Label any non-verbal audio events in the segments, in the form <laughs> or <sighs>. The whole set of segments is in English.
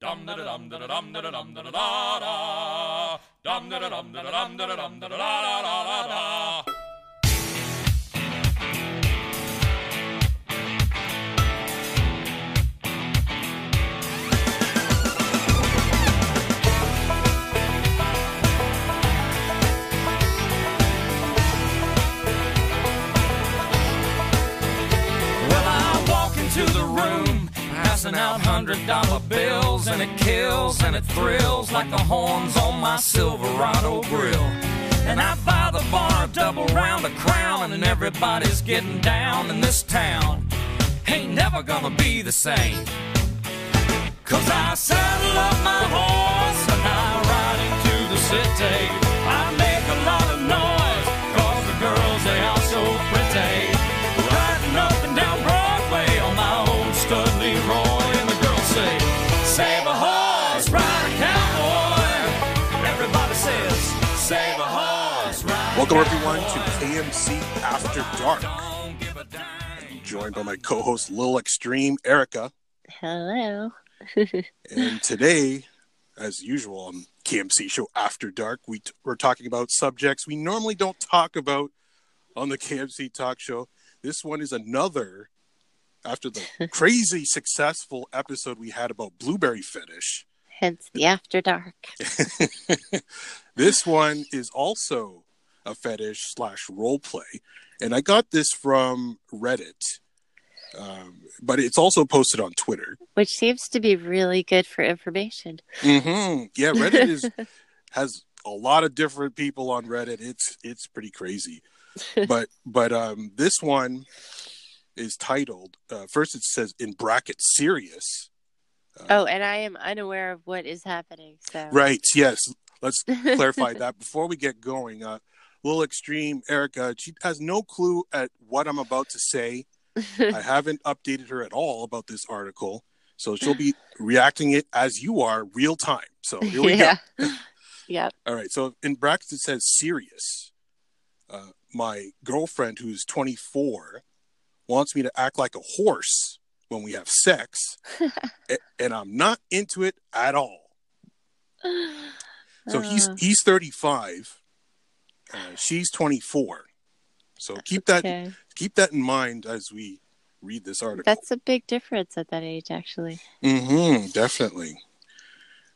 Dum da da dum da da dum da da dum da da da. Da. Dum da da dum da da dum da da dum da da da da da. Well, passing out hundred dollar bills, and it kills and it thrills like the horns on my Silverado grill. And I buy the bar a double round of crown, and everybody's getting down in this town. Ain't never gonna be the same. Cause I saddle up my horse and I ride into the city. I Welcome everyone to. KMC After Dark. Don't give a damn. Joined by my co-host Lil Extreme Erica, Hello. <laughs> and today, as usual on KMC Show After Dark, we t- we're talking about subjects we normally don't talk about on the KMC Talk Show. This one is another after the <laughs> crazy successful episode we had about blueberry fetish. Hence the after dark. <laughs> this one is also a fetish slash role play, and I got this from Reddit, um, but it's also posted on Twitter. Which seems to be really good for information. hmm Yeah, Reddit is <laughs> has a lot of different people on Reddit. It's it's pretty crazy, but but um, this one is titled. Uh, first, it says in brackets serious. Oh, and I am unaware of what is happening. So Right. Yes. Let's <laughs> clarify that before we get going. Uh, little extreme, Erica. She has no clue at what I'm about to say. <laughs> I haven't updated her at all about this article, so she'll be <laughs> reacting it as you are, real time. So here we yeah. go. <laughs> yep. All right. So in brackets it says serious. Uh, my girlfriend, who's 24, wants me to act like a horse when we have sex, and I'm not into it at all. So he's Uh, he's 35. Uh, she's 24. So keep that okay. keep that in mind as we read this article. That's a big difference at that age, actually. hmm definitely.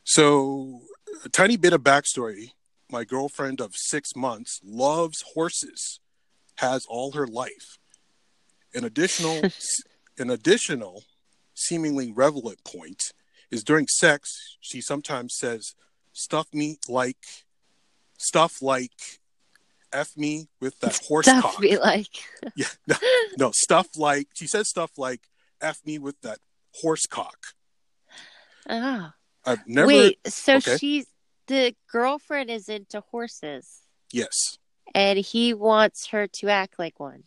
So a tiny bit of backstory. My girlfriend of six months loves horses, has all her life. An additional <laughs> an additional seemingly relevant point is during sex, she sometimes says, stuff me like stuff like F me with that <laughs> horse Stuff cock. be like. <laughs> Yeah, no, no, stuff like she says stuff like "f me with that horse cock." Oh. I've never. Wait, so okay. she's the girlfriend is into horses Yes, and he wants her to act like one.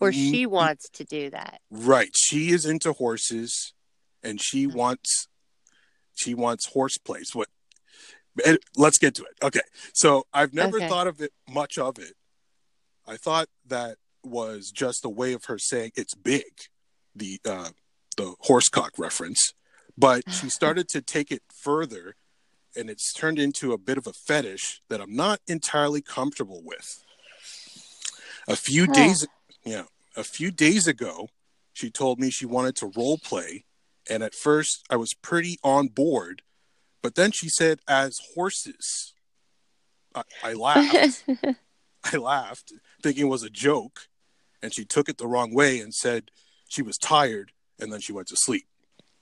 Or Mm, she wants to do that. right. She is into horses, and she wants she wants horse plays. What? And Let's get to it. Okay, so I've never Okay. thought of it much of it. I thought that was just a way of her saying it's big, the uh, the horse cock reference. But she <laughs> started to take it further, and it's turned into a bit of a fetish that I'm not entirely comfortable with. A few days, yeah, a few days ago, she told me she wanted to role play, and at first I was pretty on board, but then she said, "As horses." I, I laughed. <laughs> <laughs> I laughed, thinking it was a joke, and she took it the wrong way and said she was tired, and then she went to sleep.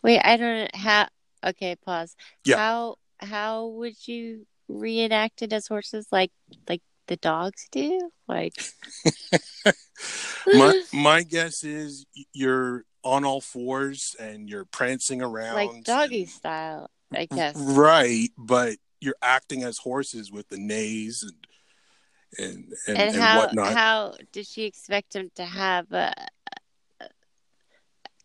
Wait, I don't how okay, pause. Yeah. How how would you reenact it as horses like like the dogs do? Like <laughs> my my guess is you're on all fours and you're prancing around like doggy and- style, I guess. right but you're acting as horses with the neighs and and and, And, and how whatnot how did she expect him to have uh,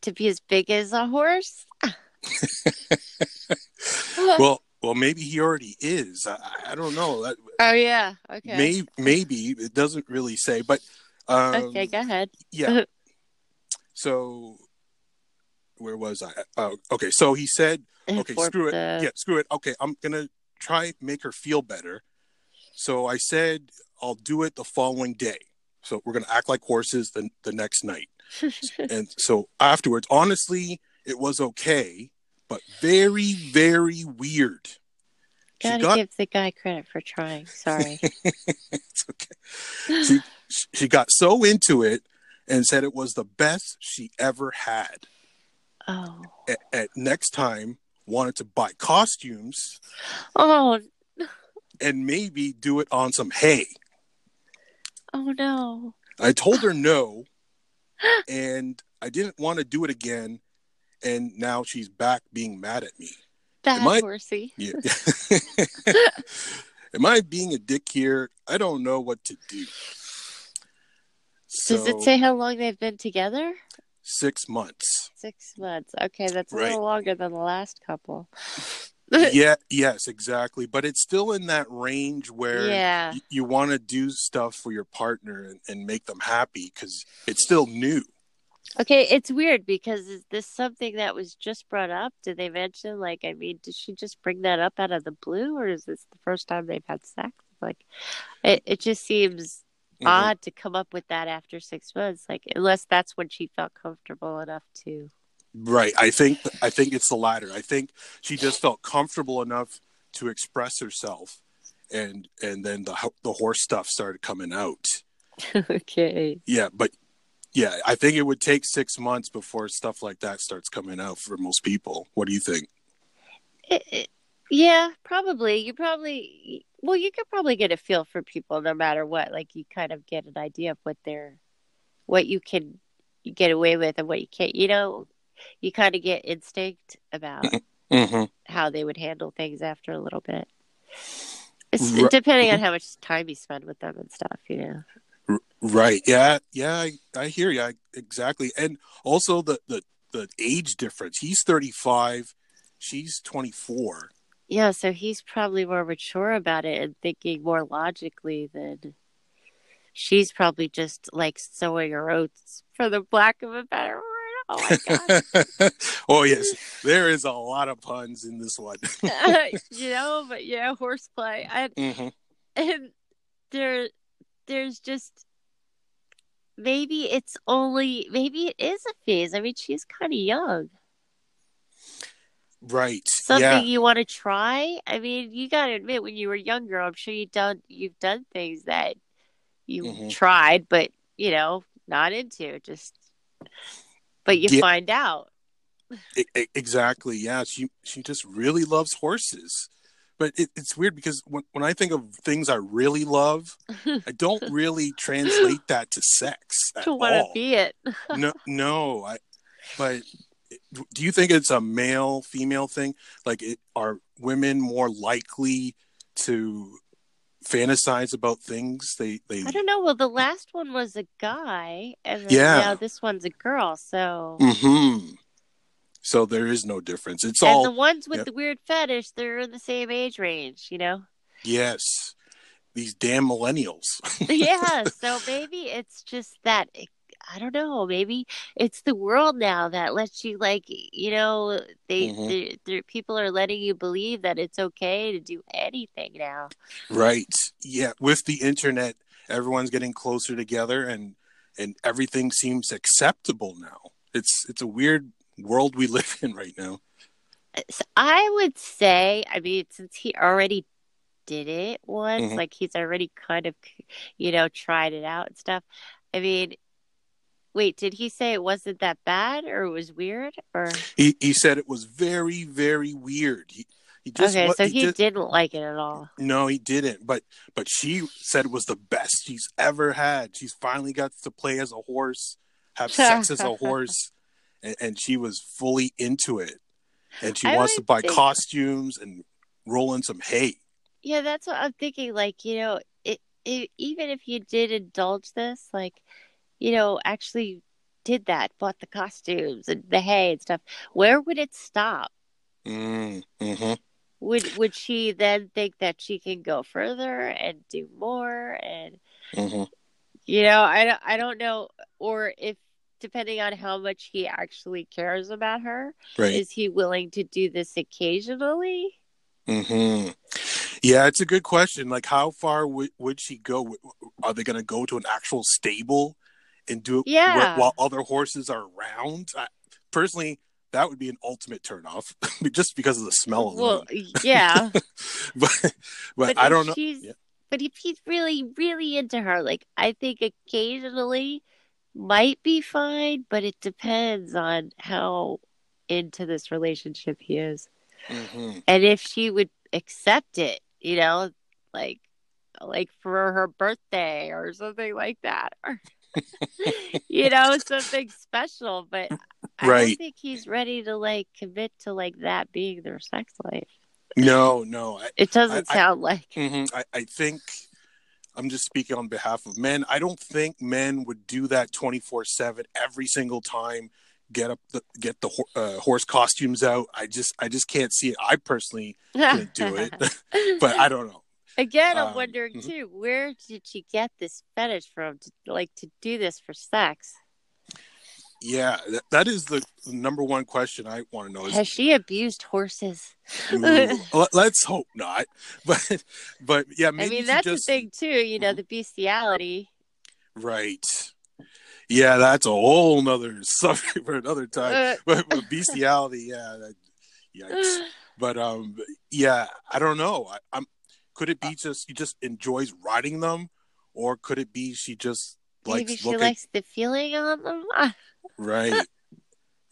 to be as big as a horse? <laughs> <laughs> well well maybe he already is i, I don't know that oh yeah, okay. may, maybe it doesn't really say but um okay, go ahead. yeah <laughs> so where was I? Uh, okay, so he said, okay, For screw it. Yeah, screw it. Okay, I'm gonna try make her feel better. So I said I'll do it the following day. So we're gonna act like horses the the next night. <laughs> and so afterwards, honestly, it was okay, but very very weird. She Gotta got give the guy credit for trying. Sorry. <laughs> it's okay. She she got so into it and said it was the best she ever had. Oh. At, at next time, wanted to buy costumes Oh. and maybe do it on some hay. Oh no. I told her no, and I didn't want to do it again. And now she's back being mad at me. Bad I- horsey. Yeah. <laughs> Am I being a dick here? I don't know what to do. Does it say how long they've been together? Six months? Six months. Okay, that's a Right. little longer than the last couple. <laughs> yeah, yes, exactly. But it's still in that range where Yeah. y- you want to do stuff for your partner and, and make them happy because it's still new. Okay, it's weird because is this something that was just brought up? Did they mention like I mean, did she just bring that up out of the blue or is this the first time they've had sex? Like it it just seems Mhm. odd to come up with that after 6 months like unless that's when she felt comfortable enough to. Right. I think I think it's the latter. I think she just felt comfortable enough to express herself, and and then the the horse stuff started coming out. <laughs> okay. Yeah, but yeah, I think it would take six months before stuff like that starts coming out for most people. What do you think? It, it, yeah, probably. You probably well, you could probably get a feel for people no matter what. Like you kind of get an idea of what they're, what you can get away with and what you can't. You know, you kind of get instinct about Mm-hmm. how they would handle things after a little bit. It's depending on how much time you spend with them and stuff. You know. Right. Yeah. Yeah. I, I hear you. I, exactly. And also the, the, the age difference. He's 35. She's 24. Yeah, so he's probably more mature about it and thinking more logically than she's probably just like sowing her oats for the lack of a better word. Oh my god. oh, <laughs> yes. There is a lot of puns in this one. <laughs> <laughs> you know, but yeah, horseplay. And Mhm. and there there's just maybe it's only maybe it is a phase. I mean, she's kind of young. Right. something yeah. you want to try i mean you got to admit when you were younger i'm sure you done you've done things that you Mhm. tried but you know not into just but you Yeah. find out exactly. Yeah. She she just really loves horses. But it, it's weird because when, when I think of things I really love, <laughs> I don't really translate that to sex to want to be it no, <laughs> no. I. But do you think it's a male female thing? Like, it, are women more likely to fantasize about things they they? i don't know well the last one was a guy and Yeah. now this one's a girl so Mm-hmm. So there is no difference. It's and all the ones with the weird fetish they're in the same age range you know yes. These damn millennials. <laughs> <laughs> yeah so maybe it's just that i don't know maybe it's the world now that lets you like you know they Mhm. they- they- people are letting you believe that it's okay to do anything now Right. Yeah. With the internet, everyone's getting closer together and and everything seems acceptable now. It's it's a weird world we <laughs> live in right now. so i would say i mean since he already did it once Mhm. like he's already kind of you know tried it out and stuff i mean wait did he say it wasn't that bad or it was weird or He he said it was very very weird. He he just okay wa- so he, just- didn't like it at all No, he didn't. But but she said it was the best she's ever had. She's finally got to play as a horse, have sex as a <laughs> horse, and, and she was fully into it. And she I wants to would buy think- costumes and roll in some hay. Yeah, that's what I'm thinking. Like, you know, it, it even if you did indulge this, like, you know, actually did that, bought the costumes and the hay and stuff, where would it stop? Mm, hmm Would would she then think that she can go further and do more? And hmm you know, I don't, I don't know, or if depending on how much he actually cares about her, right. is he willing to do this occasionally? hmm Yeah, it's a good question. Like, how far would would she go? Are they going to go to an actual stable and do it Yeah. wh- while other horses are around? I, personally, that would be an ultimate turnoff, <laughs> just because of the smell Well, yeah. <laughs> but, but, but I don't know. Yeah. But if he's really, really into her, like I think occasionally might be fine, but it depends on how into this relationship he is. Mhm. And if she would accept it, you know, like like for her birthday or something like that. <laughs> You know, something special. But I Right. don't think he's ready to like commit to like that being their sex life. No, no. I, It doesn't I- I- sound like Mhm. I, I think I'm just speaking on behalf of men. I don't think men would do that 24 seven every single time. Get up, the, get the uh, horse costumes out. I just, I just can't see it. I personally <laughs> couldn't do it, <laughs> but I don't know. Again, I'm Um, wondering mhm. too, where did she get this fetish from to like to do this for sex? Yeah, that, that is the number one question I want to know. Is, Has she abused horses? <laughs> Let's hope not. <laughs> But, but yeah, maybe I mean, that's just the thing too. You know, Mhm. the bestiality. right. Yeah, that's a whole nother <laughs> subject for another time. Uh, but, but bestiality, yeah, that, yikes. <gasps> But um, yeah, I don't know. I, I'm. Could it be uh, just she just enjoys riding them, or could it be she just likes maybe she looking likes the feeling on them. <laughs> Right?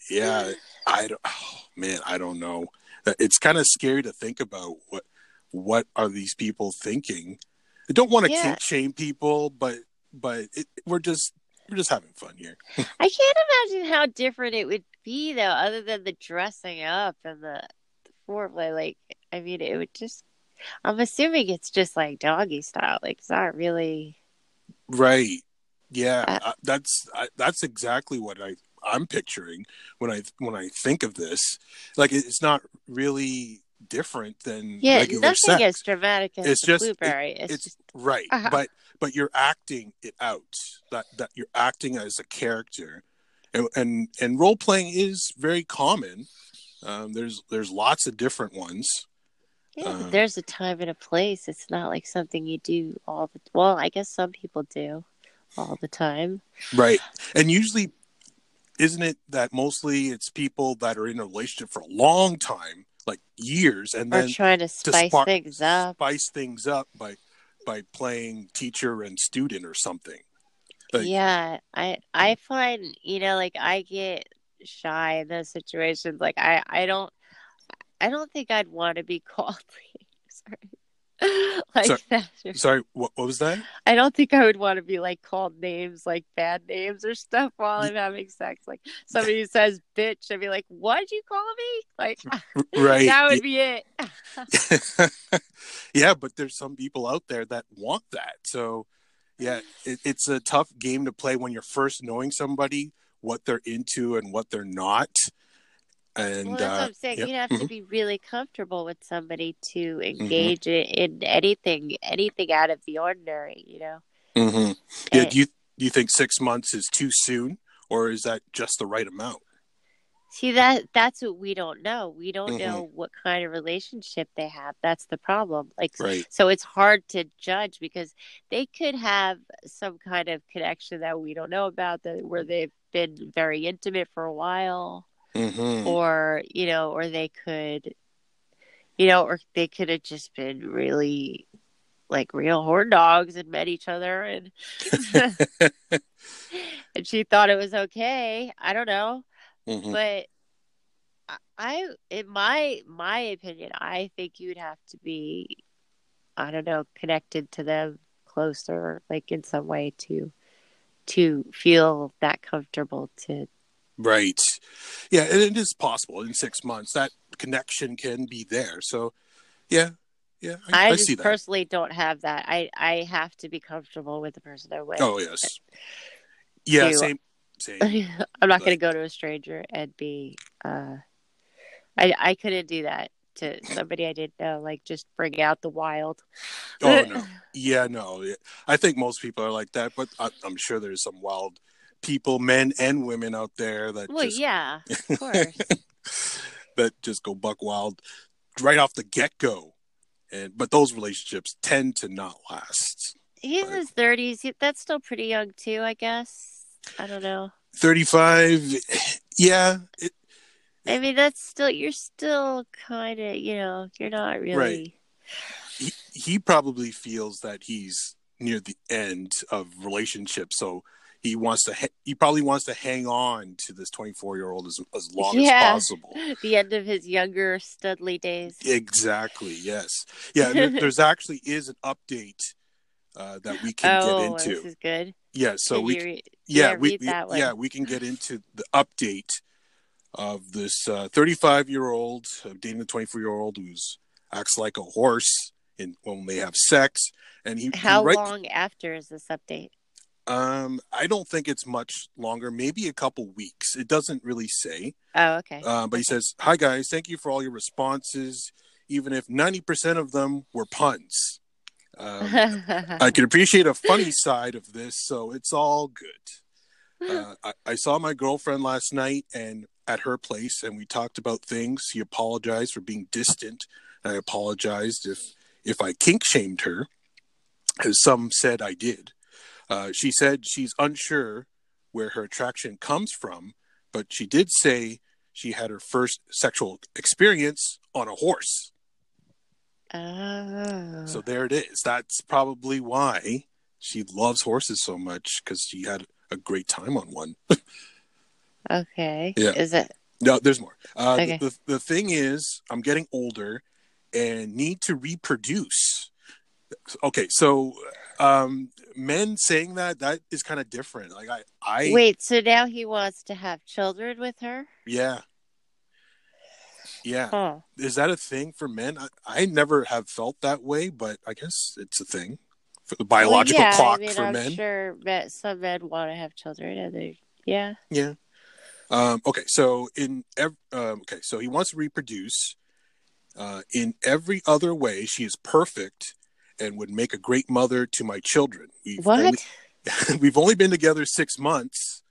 Yeah, I don't. Oh, man, I don't know. Uh, it's kind of scary to think about what what are these people thinking. I don't want to Yeah. kink shame people, but but it, we're just we're just having fun here. <laughs> I can't imagine how different it would be though, other than the dressing up and the, the foreplay. Like, I mean, it would just. I'm assuming it's just like doggy style. Like, it's not really. Right. Yeah, Uh, that's I, that's exactly what I I'm picturing when I when I think of this. Like it's not really different than Yeah, regular nothing sex. as dramatic as It's just- it- blueberry. it's, it's just right, Uh-huh. but but you're acting it out. That that you're acting as a character, and and, and role playing is very common. Um, there's there's lots of different ones. Yeah. um, there's a time and a place. It's not like something you do all the. Well, I guess some people do all the time. Right. And usually, isn't it that mostly it's people that are in a relationship for a long time, like years, and Or then trying to to spice spark- things up. spice things up by by playing teacher and student or something. Like- yeah, I I find you know like I get shy in those situations. Like I I don't I don't think I'd want to be <laughs> called <laughs> sorry like Sorry. that. Sorry, what, what was that? I don't think I would want to be like called names like bad names or stuff while I'm having sex. Like somebody says bitch, I'd be like, "What'd you call me?" Like Right. that would be it. <laughs> yeah, but there's some people out there that want that. So, yeah, it, it's a tough game to play when you're first knowing somebody, what they're into and what they're not. And well, that's what uh, I'm saying. yep, You have to mhm. be really comfortable with somebody to Mm-hmm. engage in, in anything, anything out of the ordinary. You know. Mm-hmm. yeah, And- do you do you think six months is too soon, or is that just the right amount? See that that's what we don't know. We don't Mhm. know what kind of relationship they have. That's the problem. Like Right. so it's hard to judge because they could have some kind of connection that we don't know about that where they've been very intimate for a while hmm or you know or they could you know or they could have just been really like real horn dogs and met each other and <laughs> and she thought it was okay. I don't know hmm but I, in my my opinion, I think you'd have to be, I don't know, connected to them closer, like in some way to to feel that comfortable to. Right. Yeah, and it is possible in six months that connection can be there. So, yeah, yeah, I, I, I see that. personally don't have that. I I have to be comfortable with the person I'm with. Oh yes. Yeah, to- same, same. <laughs> I'm not going to go to a stranger and be. uh I I couldn't do that to somebody I didn't know. Like just bring out the wild. Oh <laughs> no. Yeah, no. I think most people are like that, but I, I'm sure there's some wild people, men and women out there that Well, just yeah, of <laughs> course. that just go buck wild right off the get go. And but those relationships tend to not last. He's in his thirties. That's still pretty young too, I guess. I don't know. 35 yeah, it, I mean, that's still you're still kind of you know you're not really. he, he probably feels that he's near the end of relationship so he wants to ha- he probably wants to hang on to this 24 year old as, as long Yeah. as possible <laughs> The end of his younger studly days. exactly yes yeah there, <laughs> there's actually is an update uh, that we can oh, get into this is good. yeah so we re- yeah, yeah, we, we- yeah we can get into the update of this 35 year old dating a 24 year old who's acts like a horse in when they have sex and he, he How write- long after is this update? Um i don't think it's much longer maybe a couple weeks it doesn't really say Oh, okay. uh, but he says hi guys thank you for all your responses even if 90% of them were puns um, <laughs> I can appreciate a funny side of this, so it's all good. Uh, I, I saw my girlfriend last night and at her place, and we talked about things. She apologized for being distant, I apologized if if I kink shamed her, as some said I did. Uh, she said she's unsure where her attraction comes from, but she did say she had her first sexual experience on a horse. oh. So there it is. That's probably why she loves horses so much because she had a great time on one. <laughs> okay. Yeah. Is it? No, there's more. Uh, Okay. the, the thing is, I'm getting older and need to reproduce. Okay, so um, men saying that that is kind of different. Like I, I Wait. So now he wants to have children with her? yeah, yeah. Huh. Is that a thing for men? I, I never have felt that way, but I guess it's a thing for the biological well, yeah, clock I mean, for I'm men. sure men, some men want to have children, and they, yeah. Yeah. Um, okay, so in ev- um, okay, so he wants to reproduce. Uh, in every other way, she is perfect and would make a great mother to my children. We've What? Only, <laughs> we've only been together six months,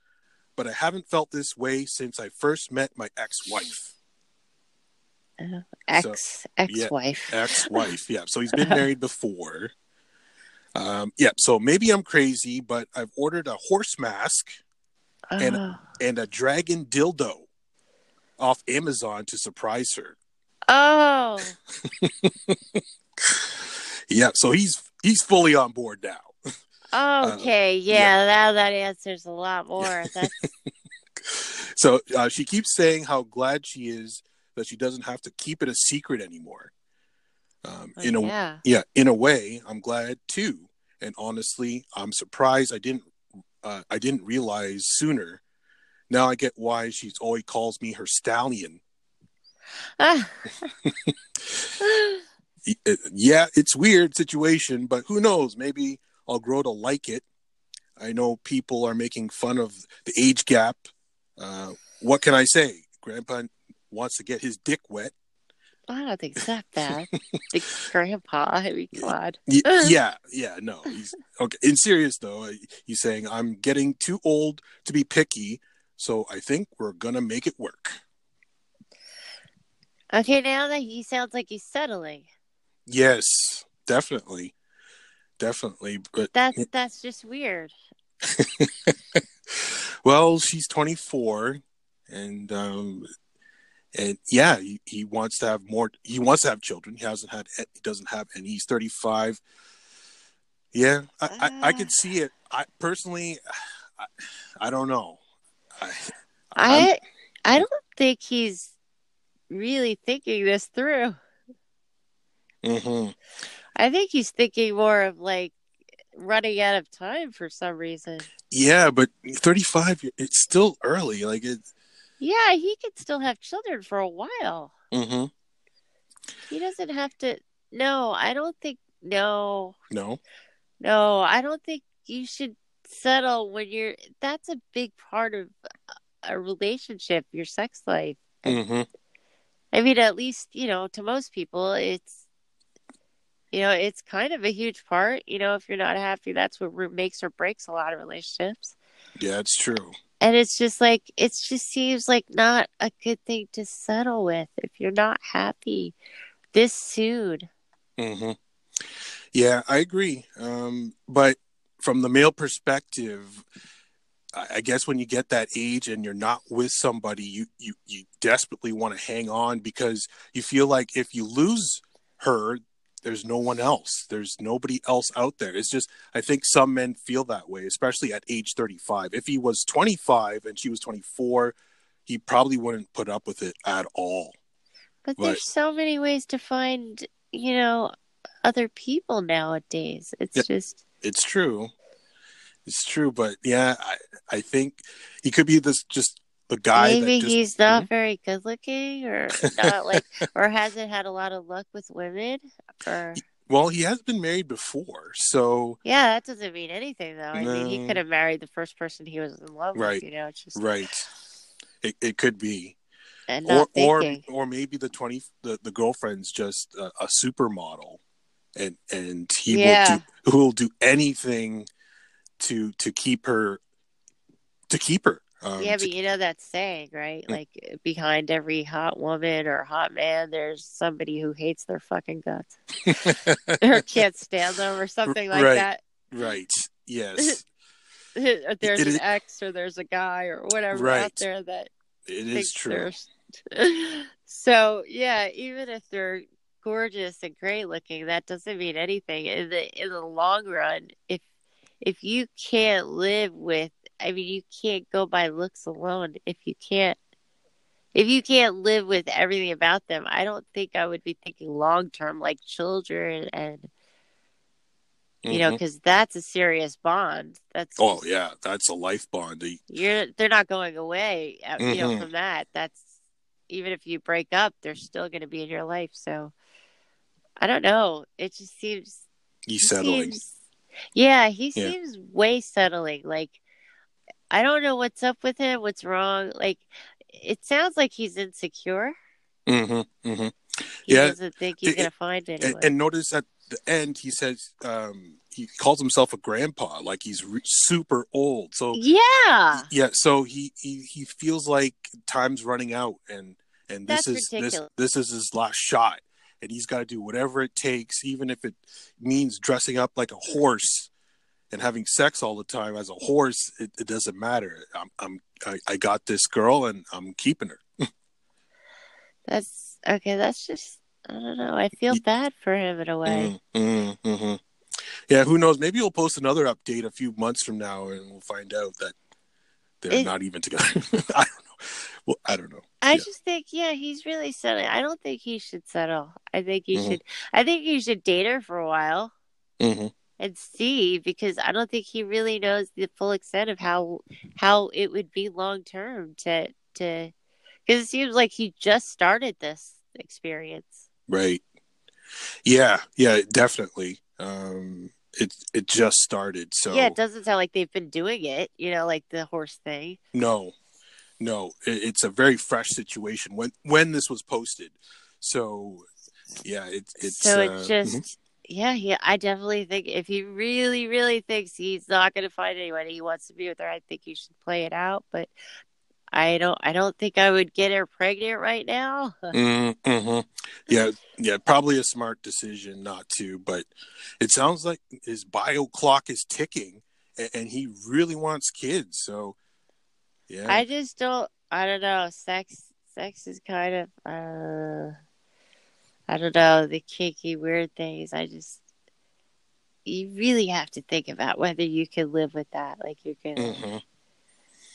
but I haven't felt this way since I first met my ex-wife. Ex ex wife. Ex-wife, yeah. So he's been <laughs> married before. Um, yeah. So maybe I'm crazy, but I've ordered a horse mask and- oh. and a dragon dildo off Amazon to surprise her. oh. <laughs> Yeah, so he's he's fully on board now. <laughs> Okay. yeah, Uh, yeah. Now that answers a lot more. <laughs> So uh, she keeps saying how glad she is that she doesn't have to keep it a secret anymore. Um, in a yeah. yeah, in a way, I'm glad too. And honestly, I'm surprised I didn't uh, I didn't realize sooner. Now I get why she's always calls me her stallion. <laughs> Ah. Uh, Yeah, it's weird situation, but who knows? Maybe I'll grow to like it. I know people are making fun of the age gap. Uh, what can I say? Grandpa wants to get his dick wet. I don't think it's that bad. <laughs> Big grandpa. I mean, on. Yeah, yeah, no. He's okay. In serious though, he's saying I'm getting too old to be picky, so I think we're gonna make it work. Okay, now that he sounds like he's settling. Yes, definitely, definitely. But That's that's just weird. <laughs> well, she's 24, and um, and yeah, he, he wants to have more. He wants to have children. He hasn't had. He doesn't have any. He's 35. Yeah, I, I, I could see it. I personally, I, I don't know. I, I I don't think he's really thinking this through. Mhm. I think he's thinking more of like running out of time for some reason. Yeah, but 35, it's still early. Like it. Yeah, he could still have children for a while. Mm-hmm. He doesn't have to. No, I don't think. No, No. no, I don't think you should settle when you're. That's a big part of a relationship, your sex life. Mm-hmm. I mean, at least, you know, to most people, it's, you know, it's kind of a huge part. You know, if you're not happy, that's what makes or breaks a lot of relationships. Yeah, it's true. And it's just like it just seems like not a good thing to settle with if you're not happy this soon. hmm Yeah, I agree. Um, but from the male perspective, I I guess when you get that age and you're not with somebody, you you you desperately want to hang on because you feel like if you lose her, there's no one else. There's nobody else out there. It's just I think some men feel that way, especially at age 35. If he was 25 and she was 24, he probably wouldn't put up with it at all. But Right. there's so many ways to find, you know, other people nowadays. It's Yeah. just It's true. It's true, but yeah, I I think he could be this just the guy maybe that just he's not mm-hmm. very good looking or <laughs> not like or hasn't had a lot of luck with women or well, he has been married before, so yeah, that doesn't mean anything though. I mean he could have married the first person he was in love Right. with, you know, it's just right. It it could be. and Or or or maybe the 20 the, the girlfriend's just a, a supermodel and and he Yeah. will do who will do anything to to keep her to keep her. Um, yeah, to- but you know that saying, right? Mm. Like behind every hot woman or hot man, there's somebody who hates their fucking guts <laughs> or can't stand them or something like Right. that. right. Yes. <laughs> There's It an is- ex or there's a guy or whatever Right. out there that it is true. <laughs> so yeah, even if they're gorgeous and great looking, that doesn't mean anything in the in the long run. If if you can't live with, I mean, you can't go by looks alone. If you can't. If you can't live with everything about them, I don't think I would be thinking long term like children and you know Mhm. because that's a serious bond. That's Oh yeah, that's a life bond. You're they're not going away uh, you know Mhm. from that that's even if you break up they're still going to be in your life so i don't know it just seems He's he settling. seems- yeah he Yeah. seems way settling like i don't know what's up with him what's wrong like it sounds like he's insecure. Hmm hmm he Yeah. doesn't think he's going to find anyone. And, and notice at the end he says um, he calls himself a grandpa, like he's re- super old. So yeah. yeah, so he, he he feels like time's running out, and and this That's is this this is his last shot, and he's got to do whatever it takes, even if it means dressing up like a horse and having sex all the time as a horse. It, it doesn't matter. I'm, I'm I, I got this girl, and I'm keeping her. <laughs> that's okay that's just i don't know i feel bad for him in a way Mm, mm, mhm. Yeah, who knows? Maybe he'll post another update a few months from now, and we'll find out that they're It- not even together. <laughs> I don't know. Well, I don't know. I Yeah. just think, yeah, he's really settling. I don't think he should settle. I think he Mhm. should. I think he should date her for a while hmm and see, because I don't think he really knows the full extent of how how it would be long term to to. Because it seems like he just started this experience. Right. Yeah. Yeah. Definitely. Um, it it just started, so Yeah, it doesn't sound like they've been doing it. You know, like the horse thing. no, no. It, it's a very fresh situation when when this was posted. So yeah, it, it's so uh, it just. mhm. Yeah, yeah, I definitely think if he really, really thinks he's not going to find anyone, he wants to be with her. I think he should play it out. But I don't, I don't think I would get her pregnant right now. Mm-hmm. Yeah, <laughs> yeah, probably a smart decision not to, but it sounds like his bio clock is ticking, and, and he really wants kids. So, yeah, I just don't, I don't know. Sex, sex is kind of, uh, I don't know the kinky weird things. I just, you really have to think about whether you can live with that. Like you're gonna, Mhm.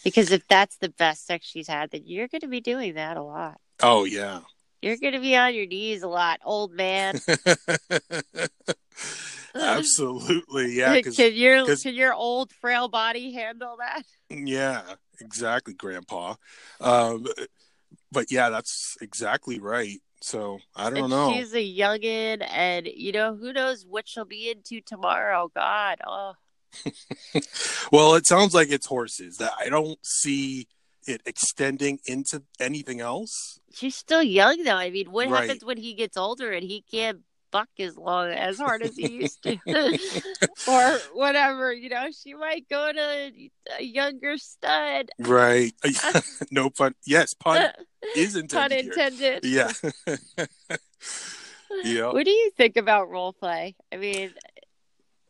because if that's the best sex she's had, then you're going to be doing that a lot. Oh yeah, You're going to be on your knees a lot, old man. <laughs> absolutely, yeah, <laughs> can your 'cause- can your old frail body handle that? yeah, exactly, Grandpa. Um, but yeah, that's exactly right. So I don't and know. she's a youngin, and you know who knows what she'll be into tomorrow. God, oh, <laughs> Well, it sounds like it's horses. That I don't see it extending into anything else. she's still young though. I mean, what Right. happens when he gets older and he can't buck as long as hard as he used to, <laughs> <laughs> or whatever. You know, she might go to a younger stud. Right. <laughs> no pun. Yes, pun is Pun intended. here. Yeah. yeah. What do you think about role play? I mean,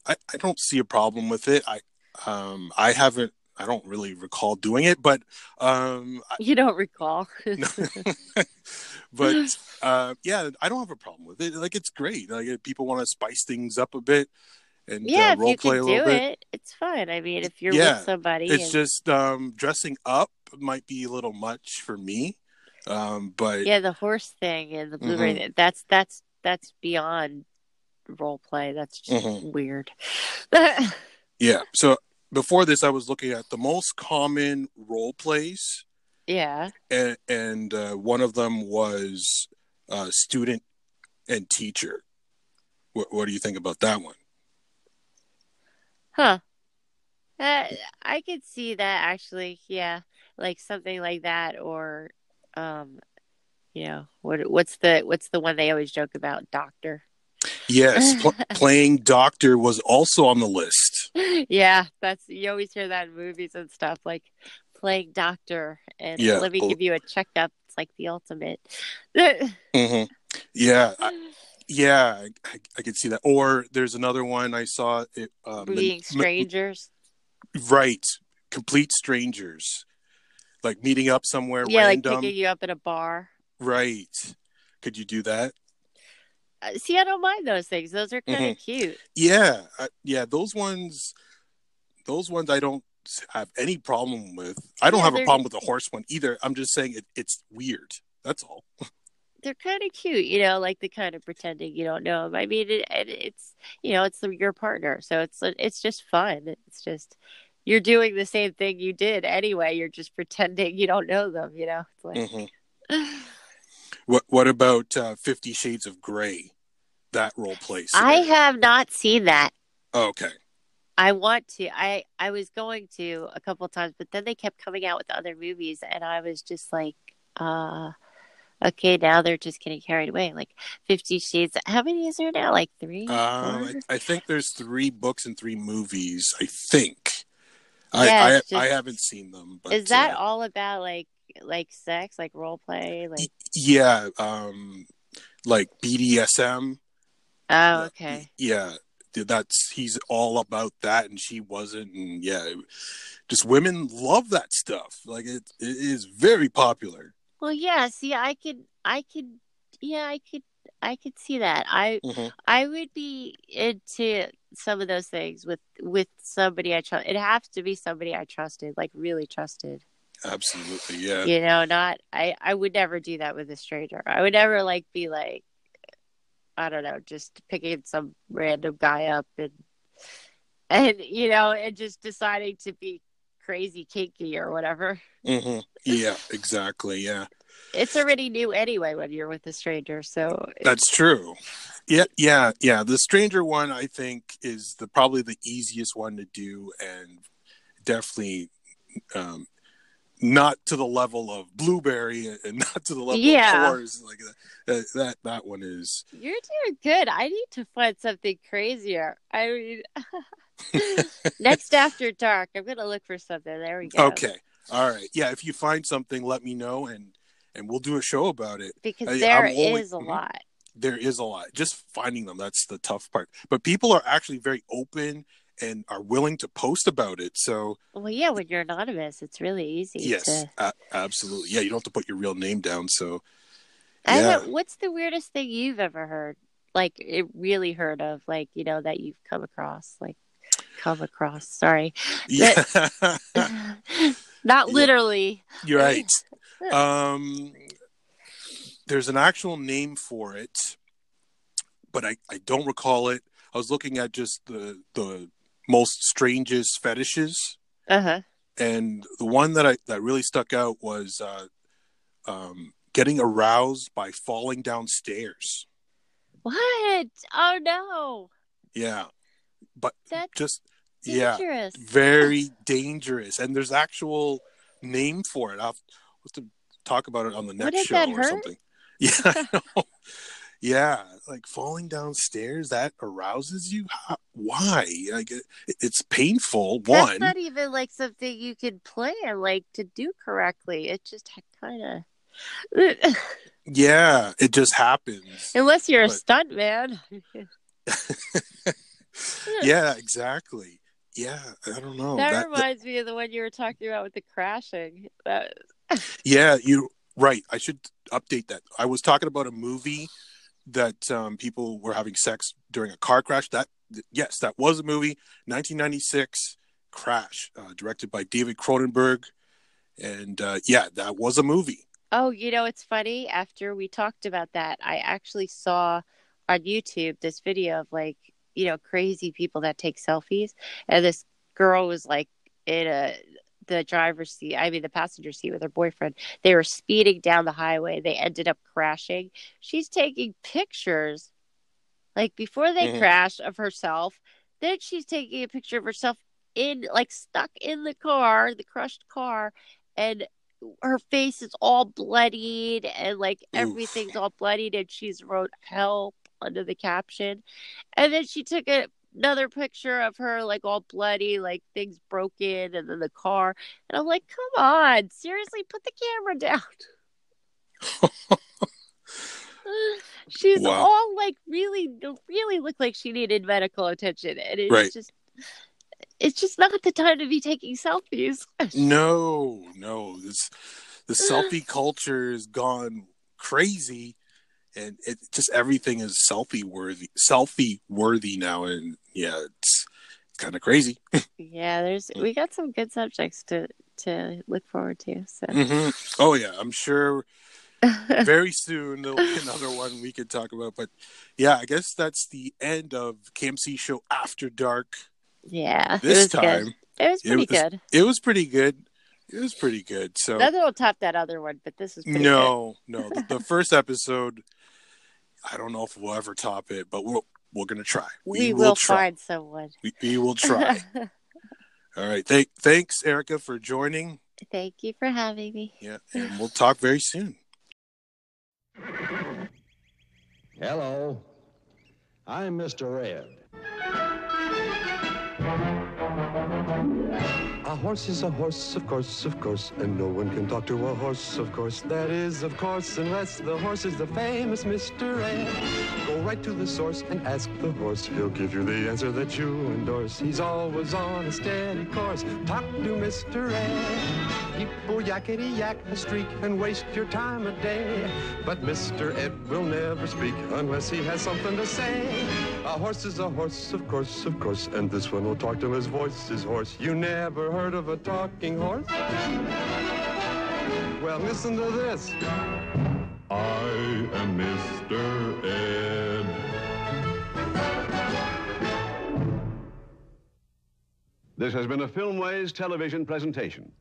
I, I don't see a problem with it. I um I haven't I don't really recall doing it, but um you don't recall. But <sighs> uh yeah, I don't have a problem with it. Like it's great. Like people want to spice things up a bit and yeah, uh, role you play can a do little bit. it, it's fine. I mean, if you're Yeah, with somebody, It's and- just um dressing up might be a little much for me. Um but yeah, the horse thing and the Blu-ray. Mm-hmm. That's that's that's beyond role play. That's just Mhm. weird. yeah. So before this I was looking at the most common role plays yeah. and, and uh, one of them was uh, student and teacher. What, what do you think about that one? Huh. Uh, I could see that actually. Yeah, like something like that, or, um, you know, what what's the what's the one they always joke about? Doctor. Yes, <laughs> pl- playing doctor was also on the list. <laughs> yeah, that's you always hear that in movies and stuff, like playing doctor and Yeah. let me give you a checkup. It's like the ultimate. <laughs> hmm Yeah, I, yeah, I, I, could see that. Or there's another one I saw. It, um, Being strangers. right? Complete strangers, like meeting up somewhere yeah, random. like picking you up at a bar. Right? Could you do that? Uh, See, I don't mind those things. Those are kind of Mm-hmm. cute. Yeah, I, yeah. Those ones, those ones, I don't have any problem with. I don't Yeah, have a problem with the horse one either. I'm just saying it, it's weird. That's all. <laughs> They're kind of cute, you know, like the kind of pretending you don't know them. I mean, it, it, it's you know, it's the, your partner, so it's it's just fun. It's just you're doing the same thing you did anyway. You're just pretending you don't know them. You know, it's like hmm <sighs> What What about uh, Fifty Shades of Grey? That role play. I have not seen that. Oh, okay. I want to. I I was going to a couple of times, but then they kept coming out with other movies, and I was just like, uh, okay, now they're just getting carried away. Like Fifty Shades. How many is there now? Like three. Um, I, I think there's three books and three movies. I think. Yeah, I I, just- I haven't seen them, but is that uh, all about like like sex, like role play? Like yeah, um, like BDSM. oh, okay. yeah that's he's all about that and she wasn't and yeah just women love that stuff like it, it is very popular Well, yeah. See, I could, I could, yeah, I could, I could see that. I Mhm. I would be into some of those things with with somebody I trust. It has to be somebody I trusted, like really trusted. absolutely yeah You know, not I. I would never do that with a stranger. I would never like be like, I don't know, just picking some random guy up and and you know, and just deciding to be crazy kinky or whatever. hmm yeah exactly yeah It's already new anyway when you're with a stranger. So that's true yeah yeah yeah the stranger one i think is the probably the easiest one to do and definitely um not to the level of blueberry and <laughs> not to the level Yeah. of horse like that that that one is You're doing good. I need to find something crazier. I mean, <laughs> next <laughs> after dark, I'm gonna look for something. There we go. Okay. All right. Yeah. If you find something, let me know, and and we'll do a show about it. Because I- there I'm is a Mhm. lot. There is a lot. Just finding them. That's the tough part. But people are actually very open and are willing to post about it. So Well, yeah, when you're anonymous, it's really easy. yes, To... a- absolutely. Yeah. You don't have to put your real name down. So yeah. what's the weirdest thing you've ever heard? Like, it really heard of? Like, you know, that you've come across? Like, come across? Sorry, yeah. <laughs> not literally. You're right. <laughs> Um, there's an actual name for it, but I, I don't recall it. I was looking at just the the most strangest fetishes. Uh huh. and the one that I that really stuck out was uh, um, getting aroused by falling downstairs. What? Oh no, Yeah, but that's just yeah, very <laughs> dangerous. And there's actual name for it. I'll have to talk about it on the next show or hurt? something. <laughs> Yeah. <laughs> Yeah, like falling downstairs that arouses you. How, why? Like it, it's painful. one That's not even like something you could plan like to do correctly. It just kind of. <laughs> yeah, it just happens. Unless you're a stunt man. <laughs> yeah, exactly. Yeah, I don't know. that, That- that- reminds me of the one you were talking about with the crashing. That yeah, you right. I should update that. I was talking about a movie that um, people were having sex during a car crash. That yes, that was a movie, 1996 Crash, uh, directed by David Cronenberg, and uh, yeah, that was a movie. Oh, you know, it's funny. After we talked about that, I actually saw on YouTube this video of like, you know, crazy people that take selfies. And this girl was like in a the driver's seat, I mean the passenger seat with her boyfriend. They were speeding down the highway. They ended up crashing. She's taking pictures like before they Mhm. crash of herself. Then she's taking a picture of herself in like stuck in the car, the crushed car, and her face is all bloodied and like Oof. everything's all bloodied and she's wrote help under the caption and then she took a, another picture of her like all bloody like things broken and then the car and i'm like come on seriously put the camera down <laughs> <sighs> she's Wow. all like really really looked like she needed medical attention and it's Right. just it's just not the time to be taking selfies <laughs> No, no, this the selfie culture has gone crazy, and it just everything is selfie worthy, selfie worthy now, and yeah, it's kind of crazy. <laughs> Yeah, there's we got some good subjects to to look forward to. So mm-hmm. Oh yeah, I'm sure <laughs> very soon there'll be another one we could talk about. But yeah, I guess that's the end of KMC Show After Dark. yeah, it This was time, good. It was it pretty was- good. it was pretty good. It was pretty good. So Nothing will top that other one, but this is pretty no, no, <laughs> the, the first episode, I don't know if we'll ever top it, but we're we're gonna try. good. We, will, try. find someone. We, we will try. <laughs> All right. Thank, thanks, Erica, for joining. Thank you for having me. Yeah, and we'll talk very soon. Hello. I'm Mr. Ed. Horse is a horse, of course, of course, and no one can talk to a horse, of course. That is, of course, unless the horse is the famous Mr. Ed. Go right to the source and ask the horse. He'll give you the answer that you endorse. He's always on a steady course. Talk to Mr. Ed. People yakety yak a streak and waste your time a day. But Mr. Ed will never speak unless he has something to say. A horse is a horse, of course, of course, and this one will talk to him. His voice is hoarse. You never heard of a talking horse? Well, listen to this. I am Mr. Ed. This has been a Filmways television presentation.